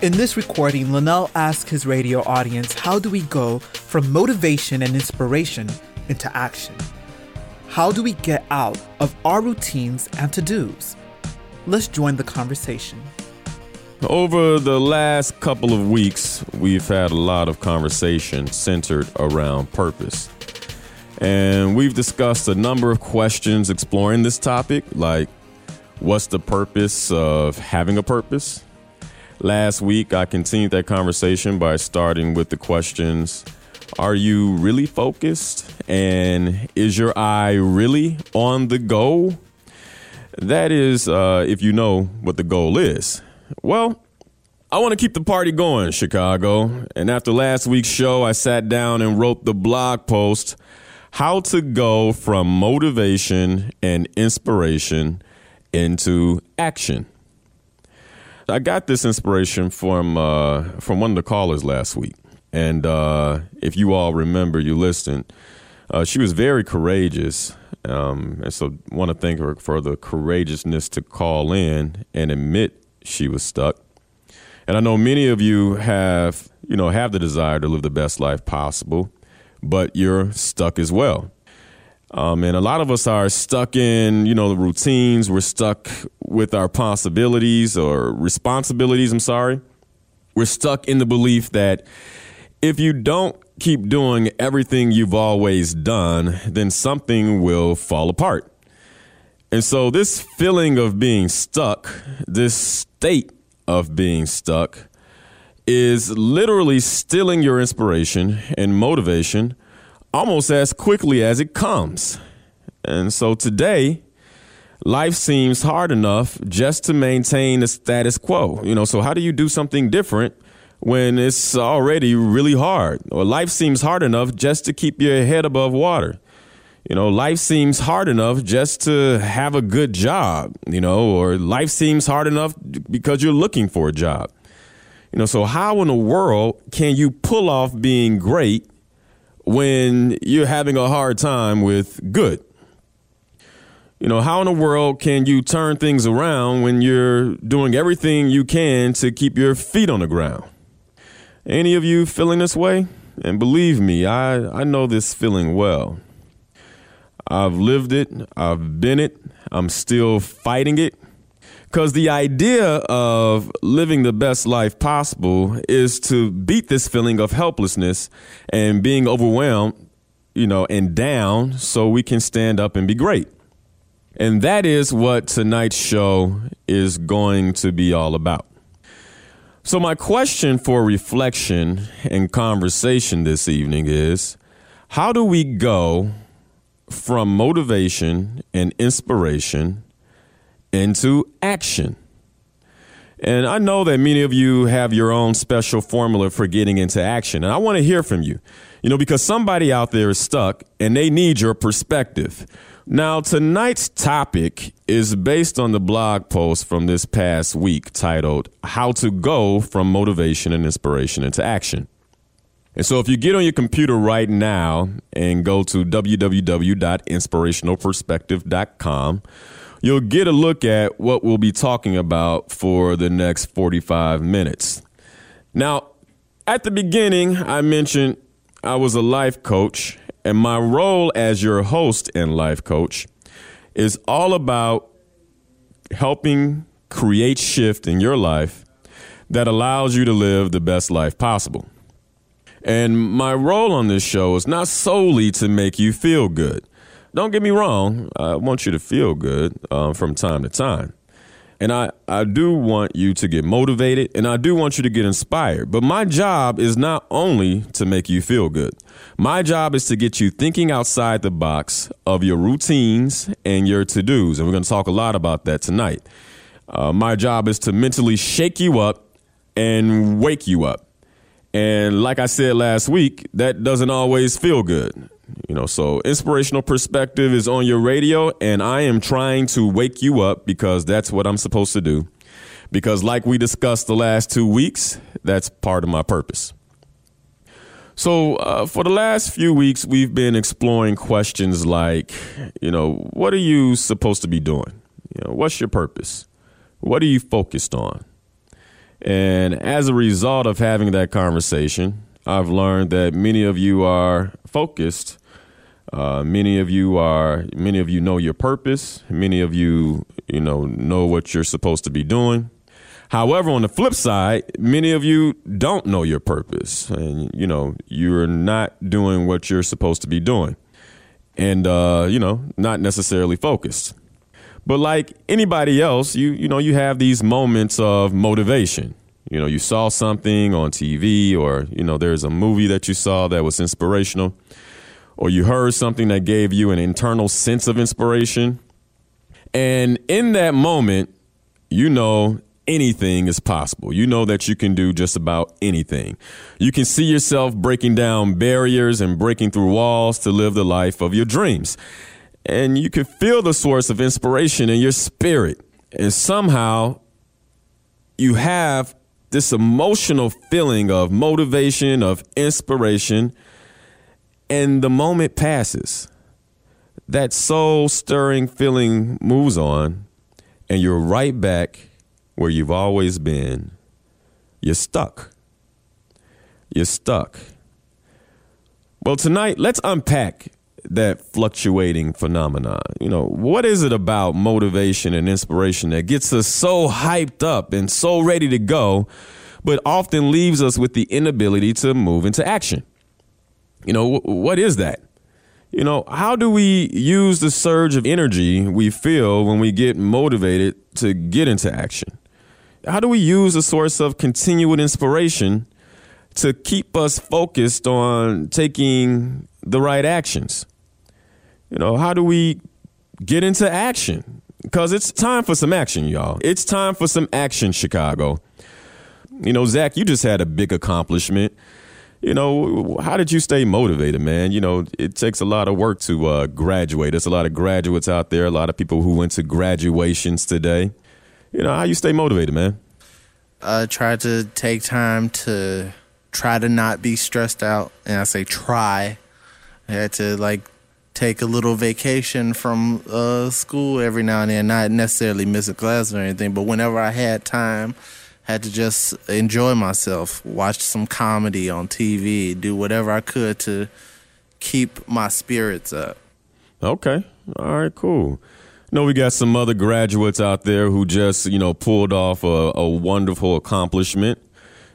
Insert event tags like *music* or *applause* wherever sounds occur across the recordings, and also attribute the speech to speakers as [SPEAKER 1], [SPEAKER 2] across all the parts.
[SPEAKER 1] In this recording, Linnell asks his radio audience how do we go from motivation and inspiration into action? How do we get out of our routines and to dos? Let's join the conversation.
[SPEAKER 2] Over the last couple of weeks, we've had a lot of conversation centered around purpose. And we've discussed a number of questions exploring this topic, like what's the purpose of having a purpose? Last week, I continued that conversation by starting with the questions Are you really focused? And is your eye really on the goal? That is, uh, if you know what the goal is. Well, I want to keep the party going, Chicago. And after last week's show, I sat down and wrote the blog post How to Go from Motivation and Inspiration into Action. I got this inspiration from uh, from one of the callers last week, and uh, if you all remember, you listened. Uh, she was very courageous, um, and so want to thank her for the courageousness to call in and admit she was stuck. And I know many of you have, you know, have the desire to live the best life possible, but you're stuck as well. Um, and a lot of us are stuck in, you know, the routines. We're stuck with our possibilities or responsibilities. I'm sorry. We're stuck in the belief that if you don't keep doing everything you've always done, then something will fall apart. And so, this feeling of being stuck, this state of being stuck, is literally stealing your inspiration and motivation almost as quickly as it comes. And so, today, life seems hard enough just to maintain the status quo. You know, so how do you do something different? When it's already really hard, or life seems hard enough just to keep your head above water. You know, life seems hard enough just to have a good job, you know, or life seems hard enough because you're looking for a job. You know, so how in the world can you pull off being great when you're having a hard time with good? You know, how in the world can you turn things around when you're doing everything you can to keep your feet on the ground? Any of you feeling this way? And believe me, I, I know this feeling well. I've lived it, I've been it, I'm still fighting it. Because the idea of living the best life possible is to beat this feeling of helplessness and being overwhelmed, you know, and down so we can stand up and be great. And that is what tonight's show is going to be all about. So, my question for reflection and conversation this evening is how do we go from motivation and inspiration into action. And I know that many of you have your own special formula for getting into action. And I want to hear from you, you know, because somebody out there is stuck and they need your perspective. Now, tonight's topic is based on the blog post from this past week titled How to Go from Motivation and Inspiration into Action. And so if you get on your computer right now and go to www.inspirationalperspective.com, you'll get a look at what we'll be talking about for the next 45 minutes. Now, at the beginning, I mentioned I was a life coach, and my role as your host and life coach is all about helping create shift in your life that allows you to live the best life possible. And my role on this show is not solely to make you feel good. Don't get me wrong, I want you to feel good um, from time to time. And I, I do want you to get motivated and I do want you to get inspired. But my job is not only to make you feel good. My job is to get you thinking outside the box of your routines and your to dos. And we're going to talk a lot about that tonight. Uh, my job is to mentally shake you up and wake you up. And like I said last week, that doesn't always feel good. You know, so inspirational perspective is on your radio, and I am trying to wake you up because that's what I'm supposed to do. Because, like we discussed the last two weeks, that's part of my purpose. So, uh, for the last few weeks, we've been exploring questions like, you know, what are you supposed to be doing? You know, what's your purpose? What are you focused on? And as a result of having that conversation, I've learned that many of you are focused. Uh, many of you are. Many of you know your purpose. Many of you, you know, know what you're supposed to be doing. However, on the flip side, many of you don't know your purpose, and you know you're not doing what you're supposed to be doing, and uh, you know not necessarily focused. But like anybody else, you you know you have these moments of motivation. You know, you saw something on TV, or you know there's a movie that you saw that was inspirational, or you heard something that gave you an internal sense of inspiration, and in that moment, you know anything is possible. You know that you can do just about anything. You can see yourself breaking down barriers and breaking through walls to live the life of your dreams. And you can feel the source of inspiration in your spirit. And somehow you have this emotional feeling of motivation, of inspiration, and the moment passes. That soul stirring feeling moves on, and you're right back where you've always been, you're stuck. You're stuck. Well, tonight, let's unpack that fluctuating phenomenon. You know, what is it about motivation and inspiration that gets us so hyped up and so ready to go, but often leaves us with the inability to move into action? You know, what is that? You know, how do we use the surge of energy we feel when we get motivated to get into action? how do we use a source of continual inspiration to keep us focused on taking the right actions? You know, how do we get into action? Because it's time for some action, y'all. It's time for some action, Chicago. You know, Zach, you just had a big accomplishment. You know, how did you stay motivated, man? You know, it takes a lot of work to uh, graduate. There's a lot of graduates out there, a lot of people who went to graduations today you know, how you stay motivated, man?
[SPEAKER 3] I try to take time to try to not be stressed out. And I say try. I had to like take a little vacation from uh, school every now and then, not necessarily miss a class or anything, but whenever I had time, had to just enjoy myself, watch some comedy on TV, do whatever I could to keep my spirits up.
[SPEAKER 2] Okay. All right, cool know we got some other graduates out there who just, you know, pulled off a, a wonderful accomplishment.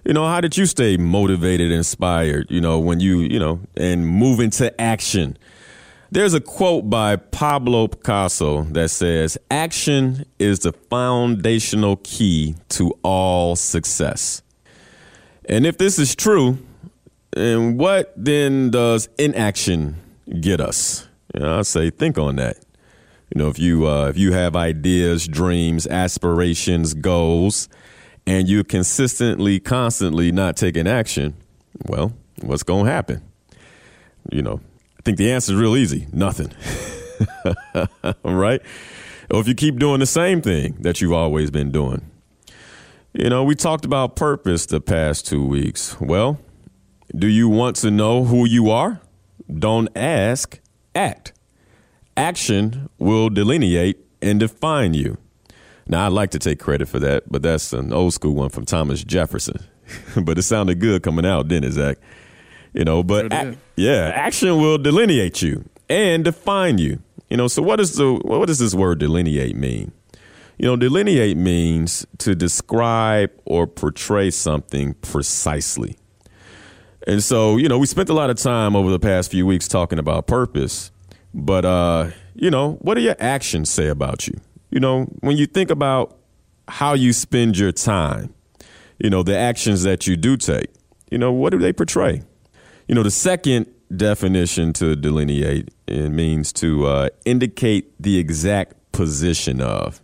[SPEAKER 2] You know, how did you stay motivated, inspired, you know, when you, you know, and move into action? There's a quote by Pablo Picasso that says, Action is the foundational key to all success. And if this is true, and what then does inaction get us? You know, I say, think on that. You know, if you uh, if you have ideas, dreams, aspirations, goals, and you're consistently, constantly not taking action, well, what's going to happen? You know, think the answer is real easy: nothing. *laughs* right? Or if you keep doing the same thing that you've always been doing. You know, we talked about purpose the past two weeks. Well, do you want to know who you are? Don't ask, act. Action will delineate and define you. Now, I'd like to take credit for that, but that's an old school one from Thomas Jefferson. *laughs* but it sounded good coming out, didn't it, Zach? You know, but a- yeah, action will delineate you and define you. You know, so what does the what does this word delineate mean? You know, delineate means to describe or portray something precisely. And so, you know, we spent a lot of time over the past few weeks talking about purpose. But uh, you know, what do your actions say about you? You know, when you think about how you spend your time, you know, the actions that you do take, you know, what do they portray? You know, the second definition to delineate it means to uh, indicate the exact position of.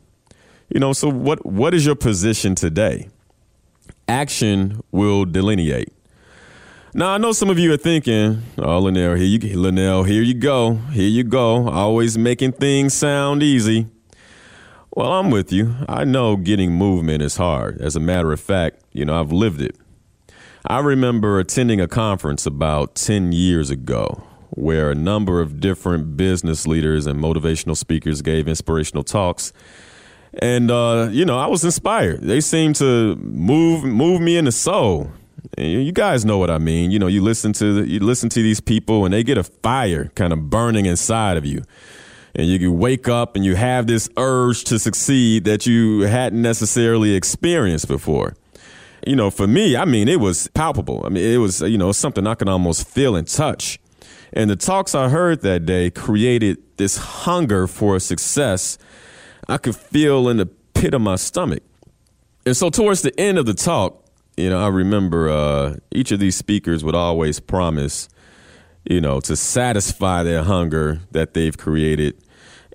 [SPEAKER 2] You know, so what what is your position today? Action will delineate. Now I know some of you are thinking, "Oh, Linnell, here you, Linnell, here you go, here you go, always making things sound easy." Well, I'm with you. I know getting movement is hard. As a matter of fact, you know I've lived it. I remember attending a conference about ten years ago where a number of different business leaders and motivational speakers gave inspirational talks. And uh, you know, I was inspired. They seemed to move move me in the soul. And you guys know what I mean. You know, you listen to the, you listen to these people, and they get a fire kind of burning inside of you, and you wake up and you have this urge to succeed that you hadn't necessarily experienced before. You know, for me, I mean, it was palpable. I mean, it was you know something I can almost feel and touch. And the talks I heard that day created this hunger for success I could feel in the pit of my stomach. And so, towards the end of the talk, you know, I remember uh, each of these speakers would always promise, you know, to satisfy their hunger that they've created.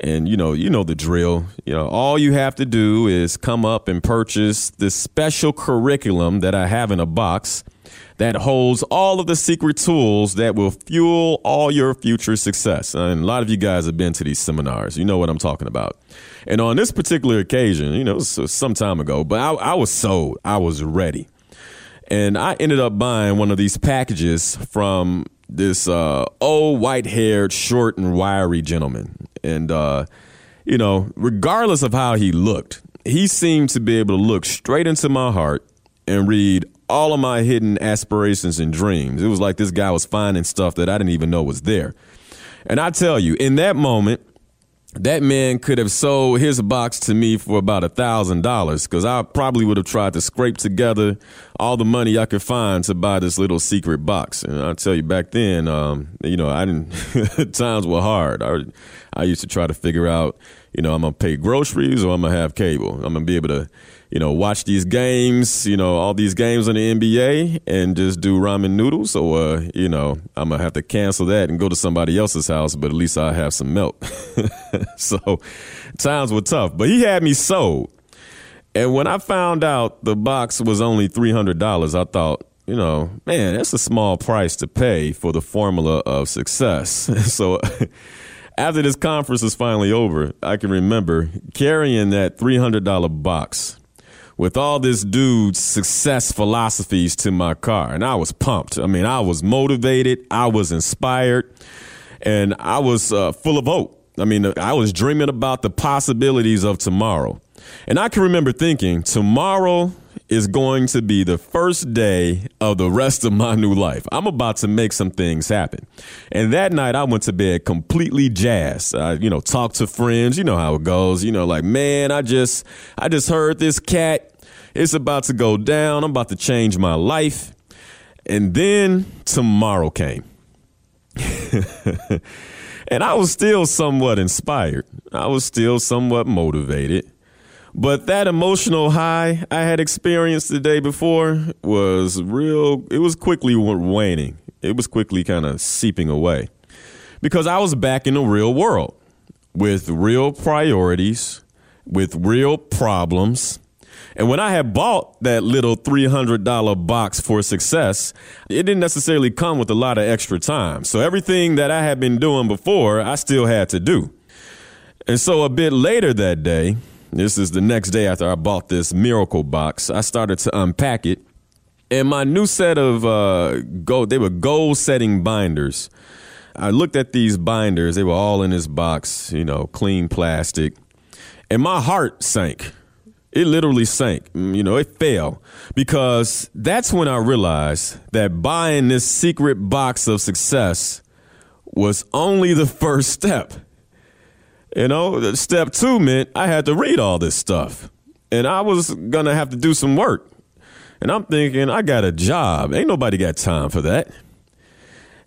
[SPEAKER 2] And you know, you know the drill. You know, all you have to do is come up and purchase this special curriculum that I have in a box that holds all of the secret tools that will fuel all your future success. And a lot of you guys have been to these seminars. You know what I'm talking about. And on this particular occasion, you know, some time ago, but I, I was sold. I was ready. And I ended up buying one of these packages from this uh, old white haired, short, and wiry gentleman. And, uh, you know, regardless of how he looked, he seemed to be able to look straight into my heart and read all of my hidden aspirations and dreams. It was like this guy was finding stuff that I didn't even know was there. And I tell you, in that moment, that man could have sold his box to me for about a thousand dollars because I probably would have tried to scrape together all the money I could find to buy this little secret box. And I tell you, back then, um, you know, I didn't. *laughs* times were hard. I, I used to try to figure out, you know, I'm gonna pay groceries or I'm gonna have cable. I'm gonna be able to you know, watch these games, you know, all these games on the NBA and just do ramen noodles, or uh, you know, I'm gonna have to cancel that and go to somebody else's house, but at least I have some milk. *laughs* so times were tough, but he had me sold. And when I found out the box was only three hundred dollars, I thought, you know, man, that's a small price to pay for the formula of success. *laughs* so. *laughs* After this conference was finally over, I can remember carrying that $300 box with all this dude's success philosophies to my car. And I was pumped. I mean, I was motivated, I was inspired, and I was uh, full of hope. I mean, I was dreaming about the possibilities of tomorrow. And I can remember thinking, tomorrow is going to be the first day of the rest of my new life. I'm about to make some things happen. And that night I went to bed completely jazzed. I, you know, talked to friends, you know how it goes. You know, like, man, I just I just heard this cat. It's about to go down. I'm about to change my life. And then tomorrow came. *laughs* and I was still somewhat inspired. I was still somewhat motivated. But that emotional high I had experienced the day before was real, it was quickly waning. It was quickly kind of seeping away because I was back in the real world with real priorities, with real problems. And when I had bought that little $300 box for success, it didn't necessarily come with a lot of extra time. So everything that I had been doing before, I still had to do. And so a bit later that day, this is the next day after I bought this miracle box. I started to unpack it, and my new set of uh, gold, they were goal setting binders. I looked at these binders, they were all in this box, you know, clean plastic, and my heart sank. It literally sank. Mm, you know, it fell because that's when I realized that buying this secret box of success was only the first step. You know, step two meant I had to read all this stuff. And I was going to have to do some work. And I'm thinking, I got a job. Ain't nobody got time for that.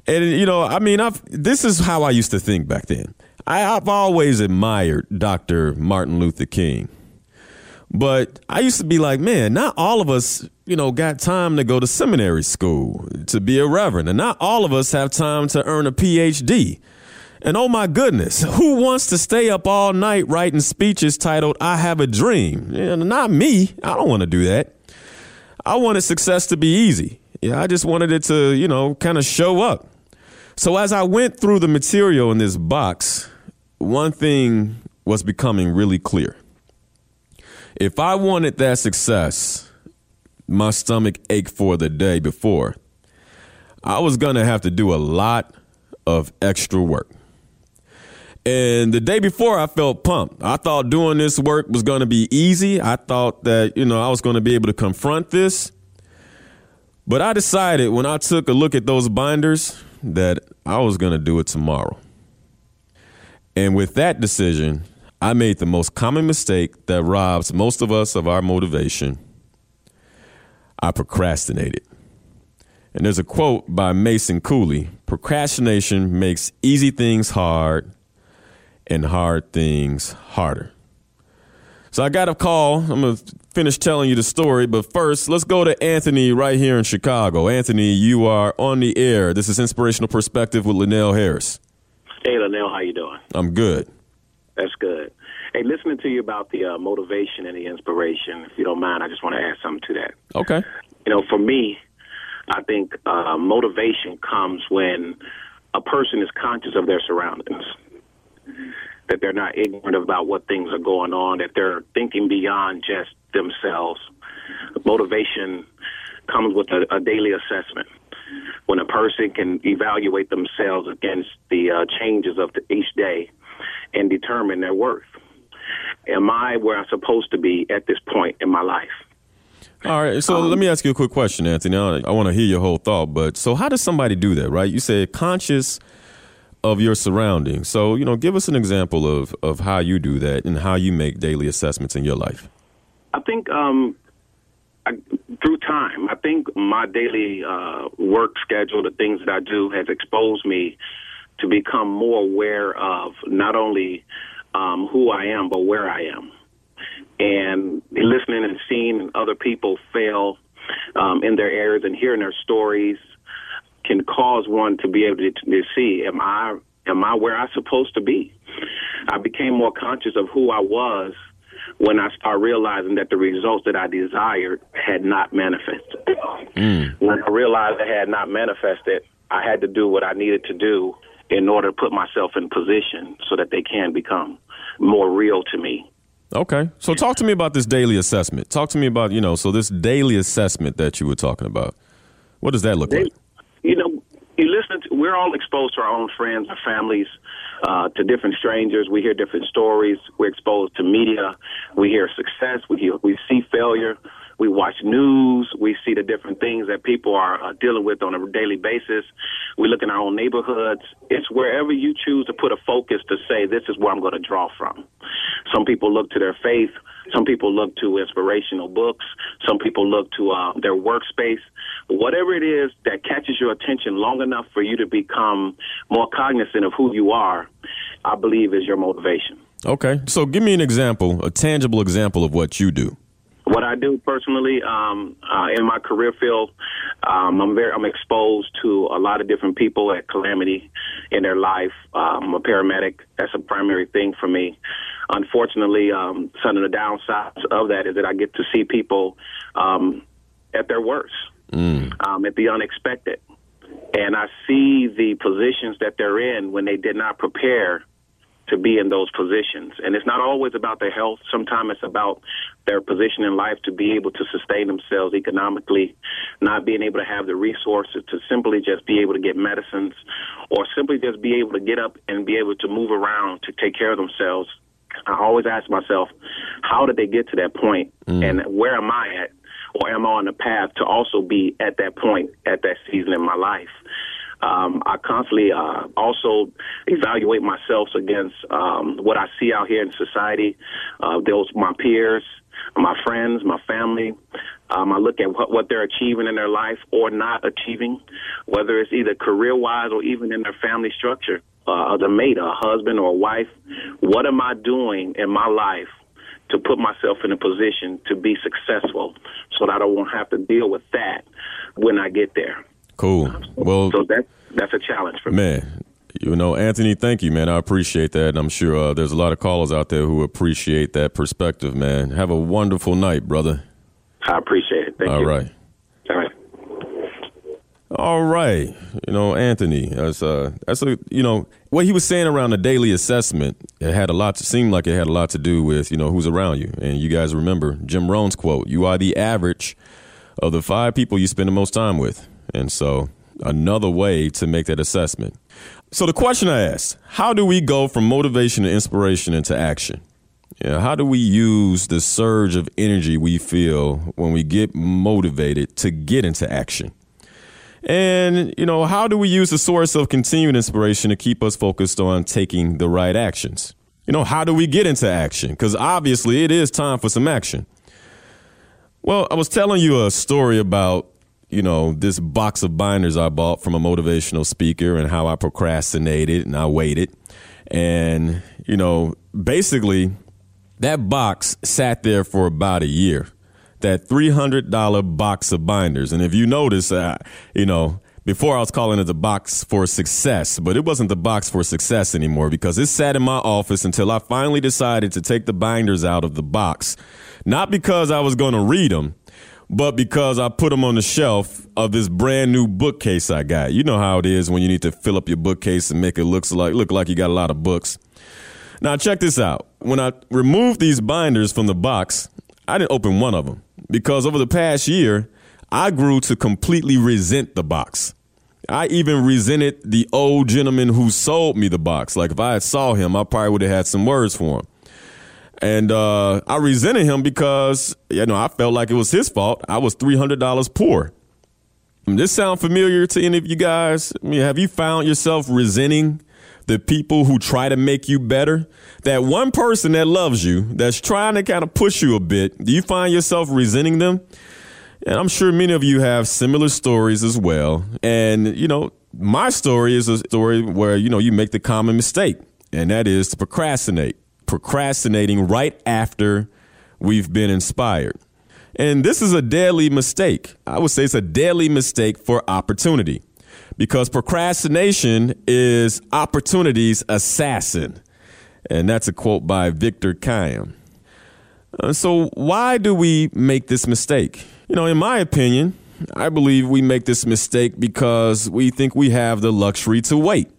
[SPEAKER 2] And, you know, I mean, I've, this is how I used to think back then. I, I've always admired Dr. Martin Luther King. But I used to be like, man, not all of us, you know, got time to go to seminary school to be a reverend. And not all of us have time to earn a PhD. And oh my goodness, who wants to stay up all night writing speeches titled, I Have a Dream? Yeah, not me. I don't want to do that. I wanted success to be easy. Yeah, I just wanted it to, you know, kind of show up. So as I went through the material in this box, one thing was becoming really clear. If I wanted that success, my stomach ached for the day before, I was going to have to do a lot of extra work. And the day before, I felt pumped. I thought doing this work was going to be easy. I thought that, you know, I was going to be able to confront this. But I decided when I took a look at those binders that I was going to do it tomorrow. And with that decision, I made the most common mistake that robs most of us of our motivation. I procrastinated. And there's a quote by Mason Cooley Procrastination makes easy things hard and hard things harder. So I got a call. I'm going to finish telling you the story, but first, let's go to Anthony right here in Chicago. Anthony, you are on the air. This is Inspirational Perspective with Linnell Harris.
[SPEAKER 4] Hey, Linnell, how you doing?
[SPEAKER 2] I'm good.
[SPEAKER 4] That's good. Hey, listening to you about the uh, motivation and the inspiration, if you don't mind, I just want to add something to that.
[SPEAKER 2] Okay.
[SPEAKER 4] You know, for me, I think uh, motivation comes when a person is conscious of their surroundings that they're not ignorant about what things are going on, that they're thinking beyond just themselves. Motivation comes with a, a daily assessment. When a person can evaluate themselves against the uh, changes of the, each day and determine their worth. Am I where I'm supposed to be at this point in my life?
[SPEAKER 2] All right, so um, let me ask you a quick question, Anthony. I, I want to hear your whole thought, but so how does somebody do that, right? You said conscious of your surroundings. So, you know, give us an example of, of how you do that and how you make daily assessments in your life.
[SPEAKER 4] I think um, I, through time, I think my daily uh, work schedule, the things that I do, has exposed me to become more aware of not only um, who I am, but where I am. And listening and seeing other people fail um, in their areas and hearing their stories can cause one to be able to, to see am I am I where I'm supposed to be? I became more conscious of who I was when I started realizing that the results that I desired had not manifested. Mm. When I realized it had not manifested, I had to do what I needed to do in order to put myself in position so that they can become more real to me.
[SPEAKER 2] Okay. So talk to me about this daily assessment. Talk to me about, you know, so this daily assessment that you were talking about. What does that look like?
[SPEAKER 4] You know, you listen to, we're all exposed to our own friends, our families, uh, to different strangers. We hear different stories. We're exposed to media. We hear success. We hear, we see failure. We watch news. We see the different things that people are uh, dealing with on a daily basis. We look in our own neighborhoods. It's wherever you choose to put a focus to say, this is where I'm going to draw from. Some people look to their faith. Some people look to inspirational books. Some people look to uh, their workspace. Whatever it is that catches your attention long enough for you to become more cognizant of who you are, I believe is your motivation.
[SPEAKER 2] Okay. So give me an example, a tangible example of what you do.
[SPEAKER 4] What I do personally um, uh, in my career field, um, I'm very I'm exposed to a lot of different people at calamity in their life. Um, I'm a paramedic. That's a primary thing for me. Unfortunately, um, some of the downsides of that is that I get to see people um, at their worst, mm. um, at the unexpected, and I see the positions that they're in when they did not prepare to be in those positions. And it's not always about their health. Sometimes it's about their position in life to be able to sustain themselves economically, not being able to have the resources to simply just be able to get medicines or simply just be able to get up and be able to move around to take care of themselves. I always ask myself, how did they get to that point mm. and where am I at? Or am I on the path to also be at that point at that season in my life? Um, I constantly uh, also evaluate myself against um, what I see out here in society. Uh, those my peers, my friends, my family. Um, I look at what, what they're achieving in their life or not achieving, whether it's either career wise or even in their family structure. Uh, as a mate, a husband, or a wife, what am I doing in my life to put myself in a position to be successful so that I won't have to deal with that when I get there?
[SPEAKER 2] Cool. Well,
[SPEAKER 4] so that's that's a challenge for
[SPEAKER 2] me. Man, You know, Anthony, thank you, man. I appreciate that. And I'm sure uh, there's a lot of callers out there who appreciate that perspective, man. Have a wonderful night, brother.
[SPEAKER 4] I appreciate it. Thank
[SPEAKER 2] All
[SPEAKER 4] you.
[SPEAKER 2] right.
[SPEAKER 4] All right.
[SPEAKER 2] All right. You know, Anthony, that's uh that's a you know, what he was saying around the daily assessment, it had a lot to seem like it had a lot to do with, you know, who's around you. And you guys remember Jim Rohn's quote, you are the average of the five people you spend the most time with. And so another way to make that assessment. So the question I asked, how do we go from motivation and inspiration into action? How do we use the surge of energy we feel when we get motivated to get into action? And, you know, how do we use the source of continuing inspiration to keep us focused on taking the right actions? You know, how do we get into action? Because obviously it is time for some action. Well, I was telling you a story about, you know, this box of binders I bought from a motivational speaker and how I procrastinated and I waited. And, you know, basically that box sat there for about a year that $300 box of binders. And if you notice, uh, you know, before I was calling it the box for success, but it wasn't the box for success anymore because it sat in my office until I finally decided to take the binders out of the box. Not because I was going to read them, but because I put them on the shelf of this brand new bookcase I got. You know how it is when you need to fill up your bookcase and make it look like look like you got a lot of books. Now check this out. When I removed these binders from the box, I didn't open one of them because over the past year, I grew to completely resent the box. I even resented the old gentleman who sold me the box. Like if I had saw him, I probably would have had some words for him. And uh, I resented him because you know I felt like it was his fault. I was three hundred dollars poor. Does this sound familiar to any of you guys? I mean, have you found yourself resenting the people who try to make you better? That one person that loves you, that's trying to kind of push you a bit, do you find yourself resenting them? And I'm sure many of you have similar stories as well. And, you know, my story is a story where, you know, you make the common mistake, and that is to procrastinate. Procrastinating right after we've been inspired. And this is a deadly mistake. I would say it's a deadly mistake for opportunity because procrastination is opportunity's assassin. And that's a quote by Victor Kiam. Uh, so, why do we make this mistake? You know, in my opinion, I believe we make this mistake because we think we have the luxury to wait.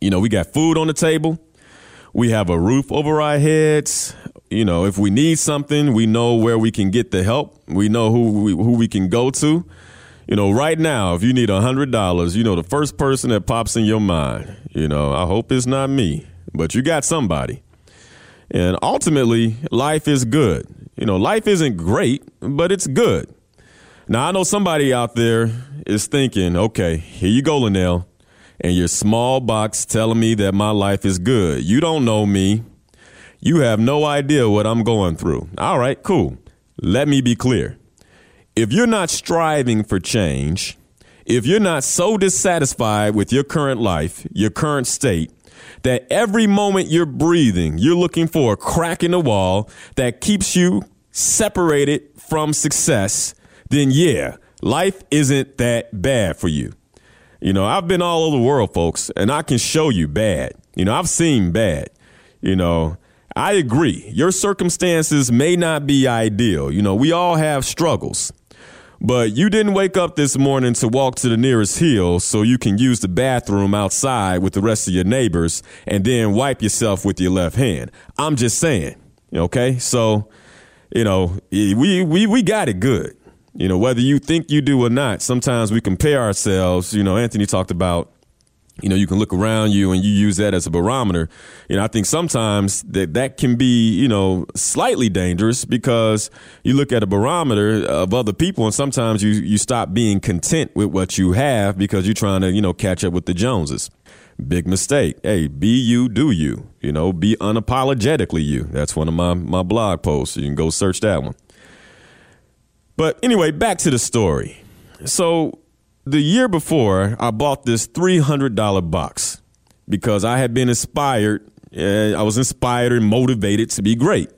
[SPEAKER 2] You know, we got food on the table, we have a roof over our heads. You know, if we need something, we know where we can get the help. We know who we, who we can go to. You know, right now, if you need a hundred dollars, you know the first person that pops in your mind. You know, I hope it's not me, but you got somebody. And ultimately, life is good. You know, life isn't great, but it's good. Now, I know somebody out there is thinking, okay, here you go, Linnell, and your small box telling me that my life is good. You don't know me. You have no idea what I'm going through. All right, cool. Let me be clear. If you're not striving for change, if you're not so dissatisfied with your current life, your current state, that every moment you're breathing, you're looking for a crack in the wall that keeps you separated from success, then yeah, life isn't that bad for you. You know, I've been all over the world, folks, and I can show you bad. You know, I've seen bad. You know, I agree. Your circumstances may not be ideal. You know, we all have struggles. But you didn't wake up this morning to walk to the nearest hill so you can use the bathroom outside with the rest of your neighbors and then wipe yourself with your left hand. I'm just saying, okay? So, you know, we we we got it good. You know, whether you think you do or not, sometimes we compare ourselves. You know, Anthony talked about you know, you can look around you and you use that as a barometer. You know, I think sometimes that that can be, you know, slightly dangerous because you look at a barometer of other people and sometimes you, you stop being content with what you have because you're trying to, you know, catch up with the Joneses. Big mistake. Hey, be you, do you. You know, be unapologetically you. That's one of my, my blog posts. You can go search that one. But anyway, back to the story. So the year before, I bought this $300 box because I had been inspired. Eh, I was inspired and motivated to be great.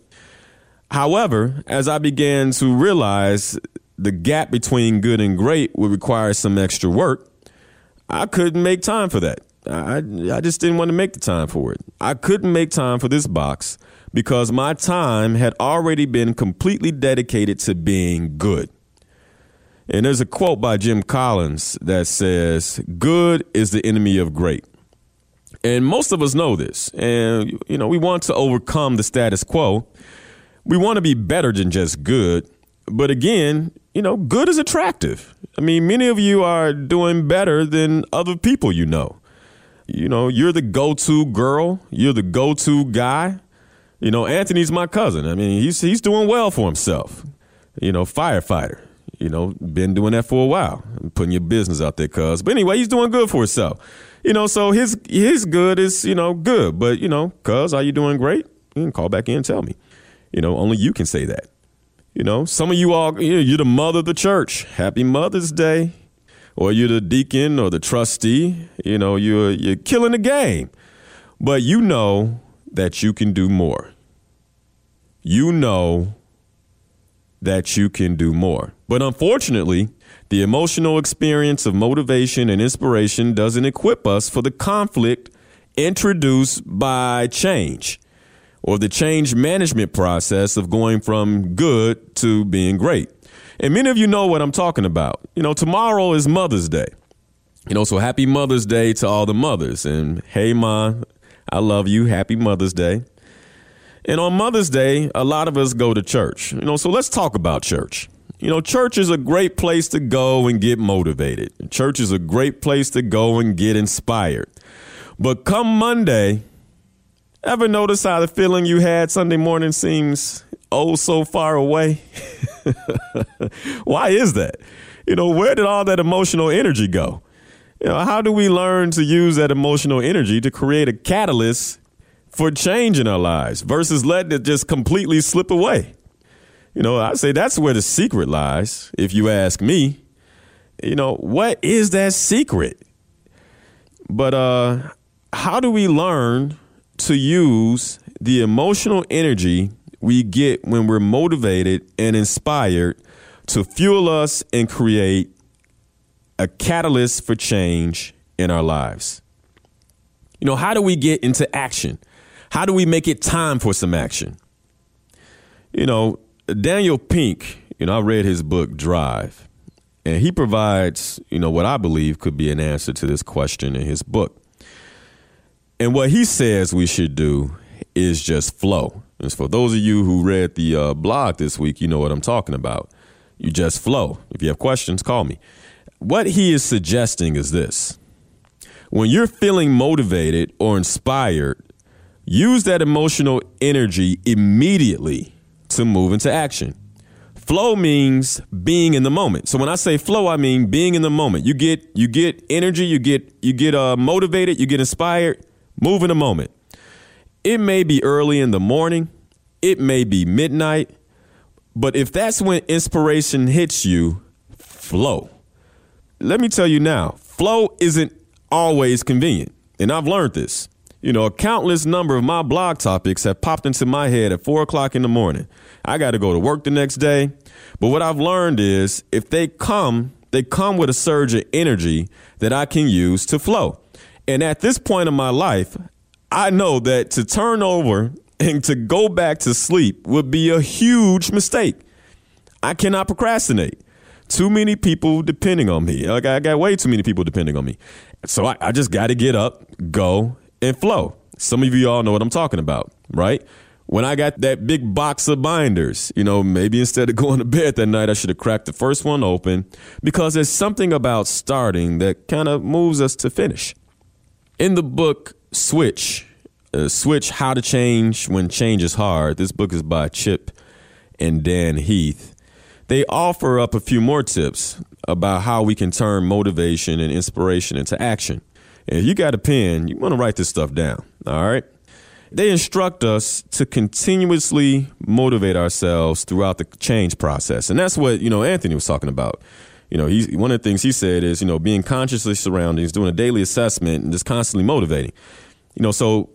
[SPEAKER 2] However, as I began to realize the gap between good and great would require some extra work, I couldn't make time for that. I, I just didn't want to make the time for it. I couldn't make time for this box because my time had already been completely dedicated to being good. And there's a quote by Jim Collins that says, Good is the enemy of great. And most of us know this. And, you know, we want to overcome the status quo. We want to be better than just good. But again, you know, good is attractive. I mean, many of you are doing better than other people you know. You know, you're the go to girl, you're the go to guy. You know, Anthony's my cousin. I mean, he's he's doing well for himself. You know, firefighter. You know, been doing that for a while. putting your business out there, cuz. But anyway, he's doing good for himself. You know, so his his good is, you know, good. But, you know, cuz, are you doing great? You can call back in and tell me. You know, only you can say that. You know, some of you all, you're the mother of the church. Happy Mother's Day. Or you're the deacon or the trustee. You know, you're, you're killing the game. But you know that you can do more. You know that you can do more. But unfortunately, the emotional experience of motivation and inspiration doesn't equip us for the conflict introduced by change or the change management process of going from good to being great. And many of you know what I'm talking about. You know, tomorrow is Mother's Day. You know, so happy Mother's Day to all the mothers. And hey, Ma, I love you. Happy Mother's Day. And on Mother's Day, a lot of us go to church. You know, so let's talk about church. You know, church is a great place to go and get motivated. Church is a great place to go and get inspired. But come Monday, Ever notice how the feeling you had Sunday morning seems oh so far away? *laughs* Why is that? You know, where did all that emotional energy go? You know, how do we learn to use that emotional energy to create a catalyst for change in our lives versus letting it just completely slip away? You know, I say that's where the secret lies, if you ask me. You know, what is that secret? But uh how do we learn to use the emotional energy we get when we're motivated and inspired to fuel us and create a catalyst for change in our lives. You know, how do we get into action? How do we make it time for some action? You know, Daniel Pink, you know, I read his book Drive, and he provides, you know, what I believe could be an answer to this question in his book. And what he says we should do is just flow. And for those of you who read the uh, blog this week, you know what I'm talking about. You just flow. If you have questions, call me. What he is suggesting is this when you're feeling motivated or inspired, use that emotional energy immediately to move into action. Flow means being in the moment. So when I say flow, I mean being in the moment. You get you get energy, you get you get uh, motivated, you get inspired, Move in the moment. It may be early in the morning, it may be midnight, but if that's when inspiration hits you, flow. Let me tell you now, flow isn't always convenient. And I've learned this. You know, a countless number of my blog topics have popped into my head at four o'clock in the morning. I got to go to work the next day. But what I've learned is if they come, they come with a surge of energy that I can use to flow. And at this point in my life, I know that to turn over *laughs* and to go back to sleep would be a huge mistake. I cannot procrastinate. Too many people depending on me. Like I got way too many people depending on me. So I, I just got to get up, go, and flow. Some of you all know what I'm talking about, right? When I got that big box of binders, you know, maybe instead of *laughs* going to bed that night, I should have cracked the first one open because there's something about starting that kind of moves us to finish. In the book Switch, uh, Switch How to Change When Change is Hard, this book is by Chip and Dan Heath. They offer up a few more tips about how we can turn motivation and inspiration into action. And if you got a pen, you want to write this stuff down, all right? They instruct us to continuously motivate ourselves throughout the change process. And that's what, you know, Anthony was talking about you know, he's one of the things he said is, you know, being consciously surroundings, doing a daily assessment, and just constantly motivating. You know, so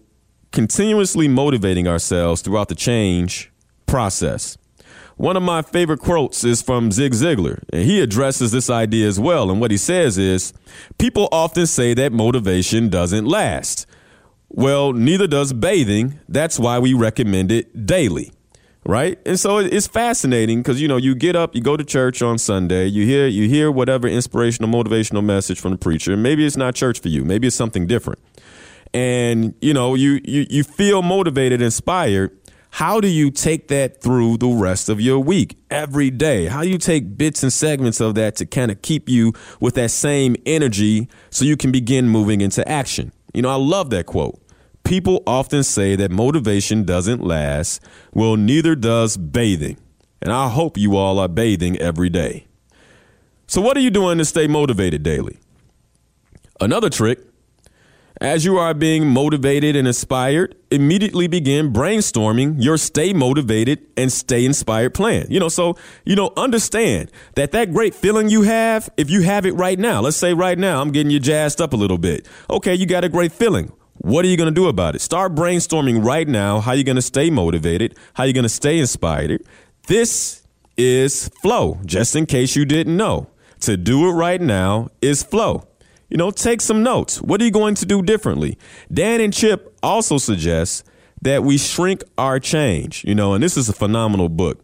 [SPEAKER 2] continuously motivating ourselves throughout the change process. One of my favorite quotes is from Zig Ziglar, and he addresses this idea as well. And what he says is people often say that motivation doesn't last. Well, neither does bathing. That's why we recommend it daily. Right? And so it's fascinating because you know, you get up, you go to church on Sunday, you hear you hear whatever inspirational, motivational message from the preacher. Maybe it's not church for you, maybe it's something different. And you know, you you you feel motivated, inspired, how do you take that through the rest of your week every day? How do you take bits and segments of that to kind of keep you with that same energy so you can begin moving into action? You know, I love that quote. People often say that motivation doesn't last. Well, neither does bathing. And I hope you all are bathing every day. So, what are you doing to stay motivated daily? Another trick as you are being motivated and inspired, immediately begin brainstorming your stay motivated and stay inspired plan. You know, so, you know, understand that that great feeling you have, if you have it right now, let's say right now, I'm getting you jazzed up a little bit. Okay, you got a great feeling. What are you going to do about it? Start brainstorming right now how you're going to stay motivated, how you're going to stay inspired. This is flow, just in case you didn't know. To do it right now is flow. You know, take some notes. What are you going to do differently? Dan and Chip also suggest that we shrink our change, you know, and this is a phenomenal book.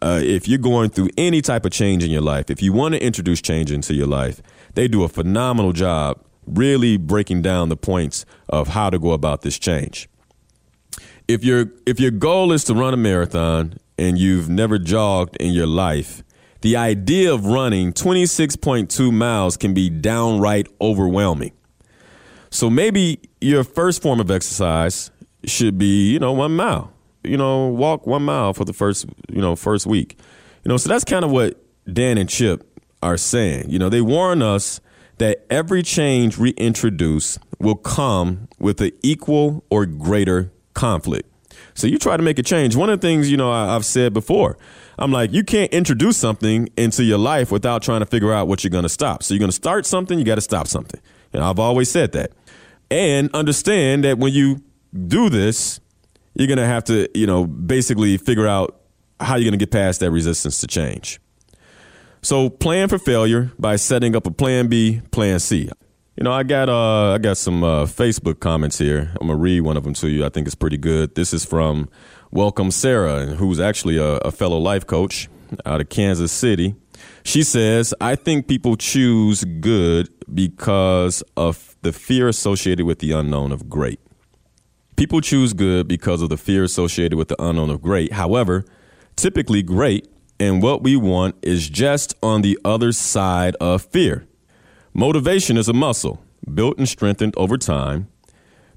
[SPEAKER 2] Uh, if you're going through any type of change in your life, if you want to introduce change into your life, they do a phenomenal job really breaking down the points of how to go about this change. If your if your goal is to run a marathon and you've never jogged in your life, the idea of running 26.2 miles can be downright overwhelming. So maybe your first form of exercise should be, you know, one mile. You know, walk one mile for the first, you know, first week. You know, so that's kind of what Dan and Chip are saying. You know, they warn us that every change we introduce will come with an equal or greater conflict. So you try to make a change. One of the things, you know, I, have said before, I'm like, you can't introduce something into your life without trying to figure out what you're going to stop. So you're going to start something, you got to stop something. And I've always said that. And understand that when you do this, you're going to have to, you know, basically figure out how you're going to get past that resistance to change. So plan for failure by setting up a plan B, plan C. You know, I got uh, I got some uh, Facebook comments here. I'm gonna read one of them to you. I think it's pretty good. This is from Welcome Sarah, who's actually a, a fellow life coach out of Kansas City. She says, "I think people choose good because of the fear associated with the unknown of great. People choose good because of the fear associated with the unknown of great. However, typically great and what we want is just on the other side of fear." Motivation is a muscle built and strengthened over time.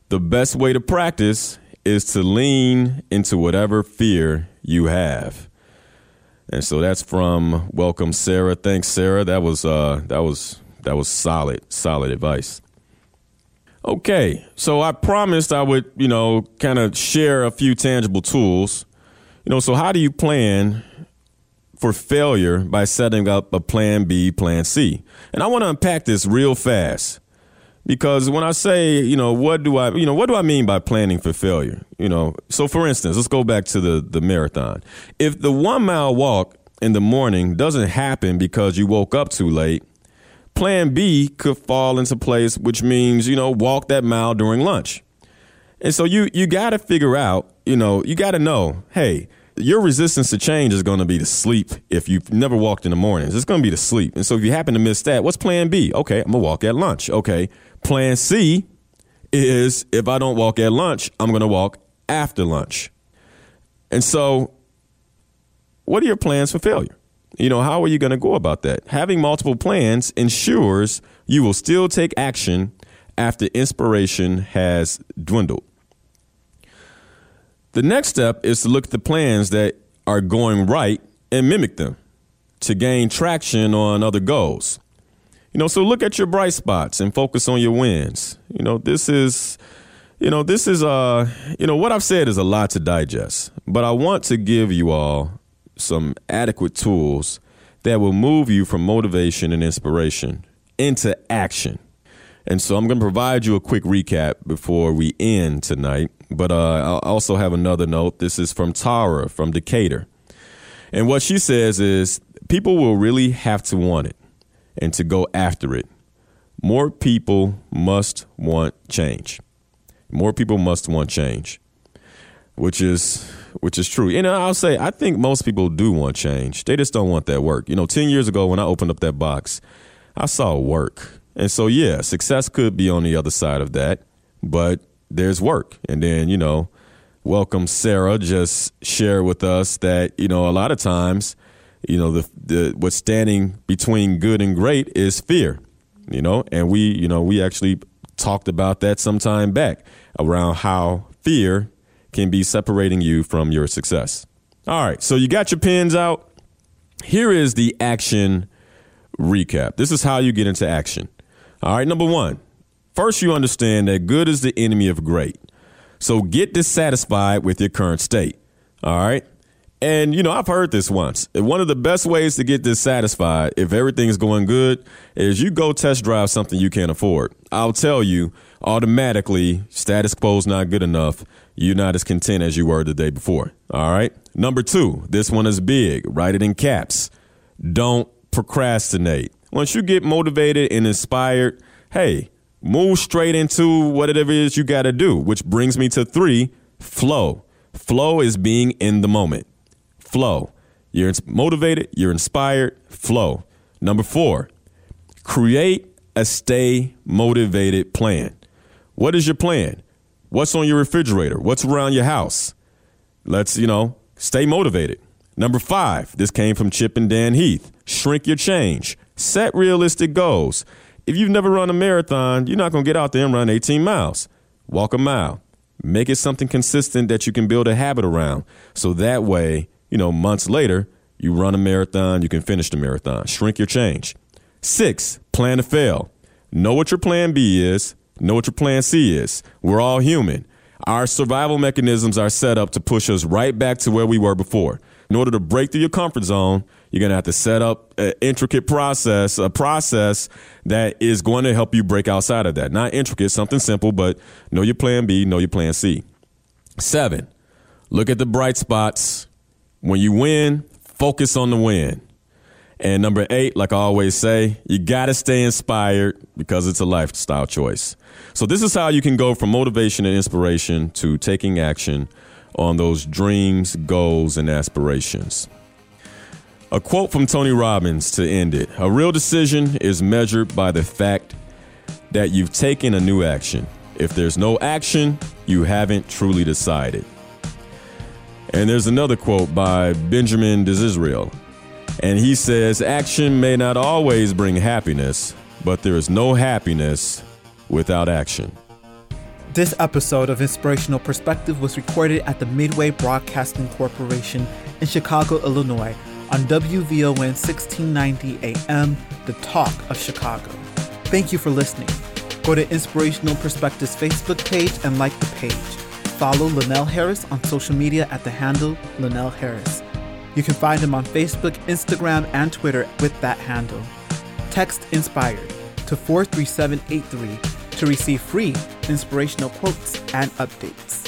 [SPEAKER 2] The best way to practice is to lean into whatever fear you have. And so that's from Welcome Sarah. Thanks Sarah. That was uh that was that was solid solid advice. Okay, so I promised I would, you know, kind of share a few tangible tools. You know, so how do you plan for failure by setting up a plan B, plan C. And I want to unpack this real fast because when I say, you know, what do I, you know, what do I mean by planning for failure? You know, so for instance, let's go back to the the marathon. If the 1 mile walk in the morning doesn't happen because you woke up too late, plan B could fall into place, which means, you know, walk that mile during lunch. And so you you got to figure out, you know, you got to know, hey, your resistance to change is going to be to sleep if you've never walked in the mornings. It's going to be to sleep. And so if you happen to miss that, what's plan B? Okay, I'm going to walk at lunch. Okay. Plan C is if I don't walk at lunch, I'm going to walk after lunch. And so, what are your plans for failure? You know, how are you going to go about that? Having multiple plans ensures you will still take action after inspiration has dwindled. The next step is to look at the plans that are going right and mimic them to gain traction on other goals. You know, so look at your bright spots and focus on your wins. You know, this is you know, this is uh, you know, what I've said is a lot to digest, but I want to give you all some adequate tools that will move you from motivation and inspiration into action. And so I'm going to provide you a quick recap before we end tonight. But uh, I also have another note. This is from Tara from Decatur. And what she says is people will really have to want it and to go after it. More people must want change. More people must want change, which is which is true. And I'll say I think most people do want change. They just don't want that work. You know, 10 years ago when I opened up that box, I saw work. And so yeah, success could be on the other side of that, but there's work. And then, you know, welcome Sarah just share with us that, you know, a lot of times, you know, the the what's standing between good and great is fear. You know, and we, you know, we actually talked about that some time back around how fear can be separating you from your success. All right, so you got your pens out. Here is the action recap. This is how you get into action. All right, number one, first you understand that good is the enemy of great. So get dissatisfied with your current state. All right. And, you know, I've heard this once. One of the best ways to get dissatisfied, if everything's going good, is you go test drive something you can't afford. I'll tell you automatically, status quo's not good enough. You're not as content as you were the day before. All right. Number two, this one is big. Write it in caps. Don't procrastinate. Once you get motivated and inspired, hey, move straight into whatever it is you got to do, which brings me to three flow. Flow is being in the moment. Flow. You're motivated, you're inspired, flow. Number four, create a stay motivated plan. What is your plan? What's on your refrigerator? What's around your house? Let's, you know, stay motivated. Number five, this came from Chip and Dan Heath. Shrink your change. Set realistic goals. If you've never run a marathon, you're not going to get out there and run 18 miles. Walk a mile. Make it something consistent that you can build a habit around. So that way, you know, months later, you run a marathon, you can finish the marathon. Shrink your change. Six, plan to fail. Know what your plan B is, know what your plan C is. We're all human. Our survival mechanisms are set up to push us right back to where we were before. In order to break through your comfort zone, you're going to have to set up an intricate process, a process that is going to help you break outside of that. Not intricate, something simple, but know your plan B, know your plan C. Seven, look at the bright spots. When you win, focus on the win. And number eight, like I always say, you got to stay inspired because it's a lifestyle choice. So, this is how you can go from motivation and inspiration to taking action on those dreams, goals, and aspirations. A quote from Tony Robbins to end it A real decision is measured by the fact that you've taken a new action. If there's no action, you haven't truly decided. And there's another quote by Benjamin Disraeli, and he says, Action may not always bring happiness, but there is no happiness without action.
[SPEAKER 1] This episode of Inspirational Perspective was recorded at the Midway Broadcasting Corporation in Chicago, Illinois on WVON 1690 AM, The Talk of Chicago. Thank you for listening. Go to Inspirational Perspectives Facebook page and like the page. Follow Linnell Harris on social media at the handle Linnell Harris. You can find him on Facebook, Instagram, and Twitter with that handle. Text INSPIRED to 43783 to receive free inspirational quotes and updates.